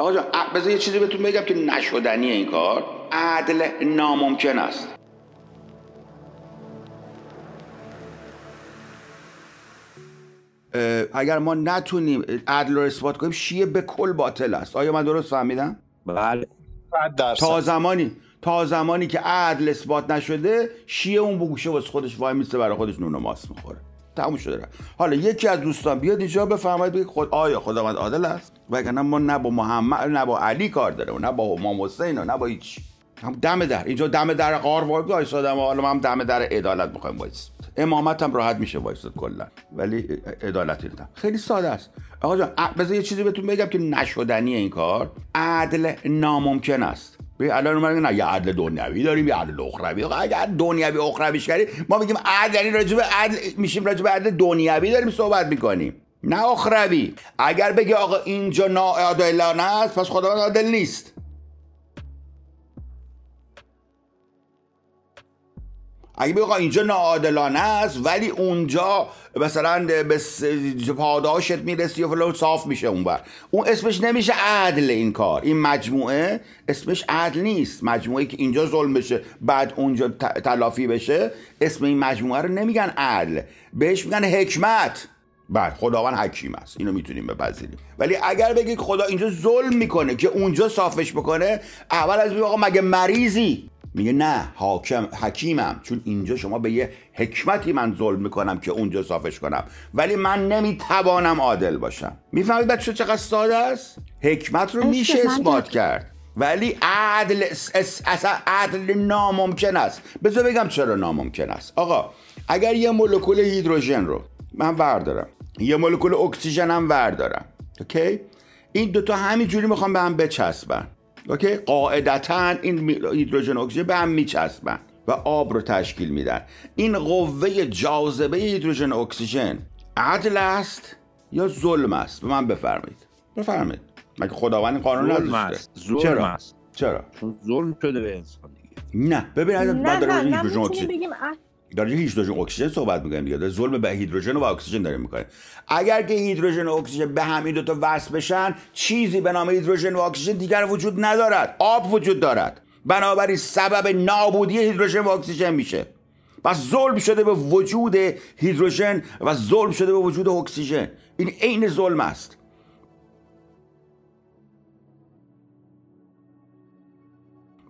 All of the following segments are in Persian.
آقا جان بذار یه چیزی بهتون بگم که نشدنی این کار. عدل ناممکن است. اگر ما نتونیم عدل رو اثبات کنیم شیعه به کل باطل است. آیا من درست فهمیدم؟ بله. تا زمانی تا زمانی که عدل اثبات نشده شیعه اون بگوشه واسه خودش وای میسته برای خودش نون و ماست می‌خوره. تموم شده حالا یکی از دوستان بیاد اینجا بفرمایید بگید خود آیا خداوند عادل است؟ وگرنه ما نه با محمد نه با علی کار داره نه با امام حسین نه با هیچ. هم دم در. اینجا دم در قار وای وایسادم حالا هم دم در عدالت می‌خوایم وایس. امامت هم راحت میشه وایساد کلا. ولی عدالتی نه خیلی ساده است. آقا جان بذار یه چیزی بهتون بگم که نشدنی این کار. عدل ناممکن است. به الان اومدن نه یه عدل دنیوی داریم یه عدل اخروی. اگر دنیوی اخرویش کردیم ما میگیم عدل یعنی راجع به عدل میشیم راجع به عدل دنیوی داریم صحبت می‌کنیم. نه اخروی. اگر بگی آقا اینجا ناعادلانه است پس خداوند عادل نیست. اگه بگی اینجا ناعادلانه است ولی اونجا مثلا به پاداشت می‌رسی و فلان صاف میشه اونور اون اسمش نمیشه عدل این کار. این مجموعه اسمش عدل نیست. مجموعه که اینجا ظلم بشه بعد اونجا تلافی بشه اسم این مجموعه رو نمیگن عدل. بهش میگن حکمت. بعد خداوند حکیم است. اینو می‌تونیم بپذیریم. ولی اگر بگید خدا اینجا ظلم می‌کنه که اونجا صافش بکنه اول از آقا مگه مریضی؟ میگه نه حاکم حکیمم. چون اینجا شما به یه حکمتی من ظلم می‌کنم که اونجا صافش کنم. ولی من نمی‌توانم عادل باشم. می‌فهمید بچه چقدر ساده است؟ حکمت رو میشه اثبات کرد. ولی عدل اصلا عدل ناممکن است. بذار بگم چرا ناممکن است. آقا اگر یه مولکول هیدروژن رو من وردارم. یه مولکول اکسیژن هم وردارم. OK؟ این دوتا همینجوری می‌خوام به هم بچسبن. OK؟ قاعدتا این هیدروژن اکسیژن به هم میچسبن و آب رو تشکیل میدن. این قوه جاذبه هیدروژن اکسیژن عدل است یا ظلم است؟ به من بفرمایید. بفرمایید. مگه خداوند قانون ظلم است. ظلم چرا؟ است. چرا؟ چون ظلم شده به انسان دیگه. نه. ببین نه نه هیدروژن نمی‌تونیم اکسیژن. بگیم داره هیدروژن اکسیژن صحبت می‌کنیم دیگه. داره ظلم به هیدروژن و اکسیژن داره می‌کنه. اگر که هیدروژن و اکسیژن به همین دو تا وصل بشن چیزی به نام هیدروژن و اکسیژن دیگر وجود ندارد. آب وجود دارد. بنابراین سبب نابودی هیدروژن و اکسیژن میشه. پس ظلم شده به وجود هیدروژن و ظلم شده به وجود اکسیژن. این عین ظلم است.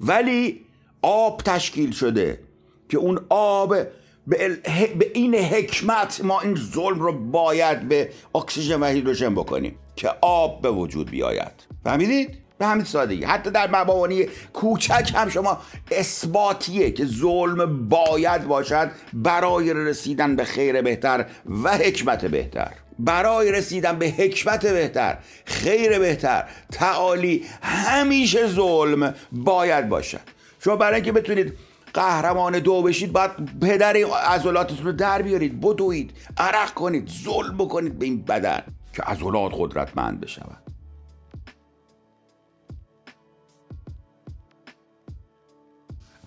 ولی آب تشکیل شده. که اون آب به, این حکمت ما این ظلم رو باید به اکسیژن و هیدروژن بکنیم که آب به وجود بیاید. فهمیدید؟ به همین سادگی. حتی در مبانی کوچک هم شما اثباتیه که ظلم باید باشد برای رسیدن به خیر بهتر و حکمت بهتر. برای رسیدن به حکمت بهتر خیر بهتر تعالی همیشه ظلم باید باشد. شما برای اینکه بتونید قهرمان دو بشید باید پدر عضلاتتون رو در بیارید بدوید عرق کنید ظلم بکنید به این بدن که عضلات قدرتمند بشود.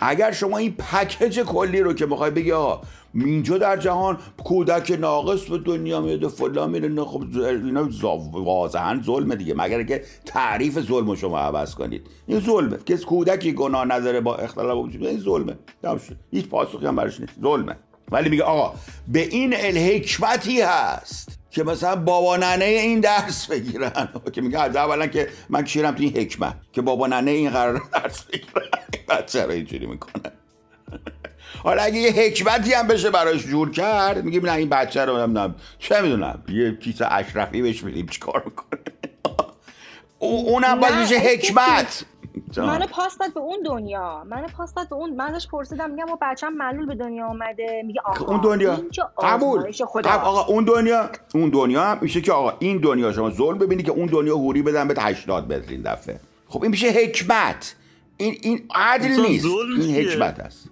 اگر شما این پکیج کلی رو که می‌خوای بگی آقا اینجا در جهان کودک ناقص به دنیا میاد و فلان میره خب اینا واضحا ظلمه دیگه مگر که تعریف ظلم رو شما عوض کنید. این ظلمه. که کودکی گناه نداره با اختلاف این ظلمه. هیچ پاسخی هم براش نیست. ظلمه. ولی میگه آقا به این الحکمتی هست. که مثلا بابا ننه این درس بگیرن. که میگه اولا که من کشیرم تو این حکمت که بابا ننه این قرار درس بگیرن. بچه رو اینجوری می‌کنه. حالا اگه یه حکمتی هم بشه براش جور کرد میگیم نه این بچه رو نمی‌دونم. چه می‌دونم؟ یه کیسه اشرفی بهش میدیم. چیکار می‌کنه؟ او- اونم باید میشه حکمت. جان. منو پاس داد به اون دنیا. منو پاس داد به اون. من ازش پرسیدم میگم ما بچم معلول به دنیا اومده. میگه آقا اون دنیا. اینجا قبول. قبول. آقا اون دنیا اون دنیا هم میشه که آقا این دنیا شما ظلم ببینی که اون دنیا حوری بدن به 80 متر این دفعه. خب این میشه حکمت. این این عدل نیست. این؟ حکمت است.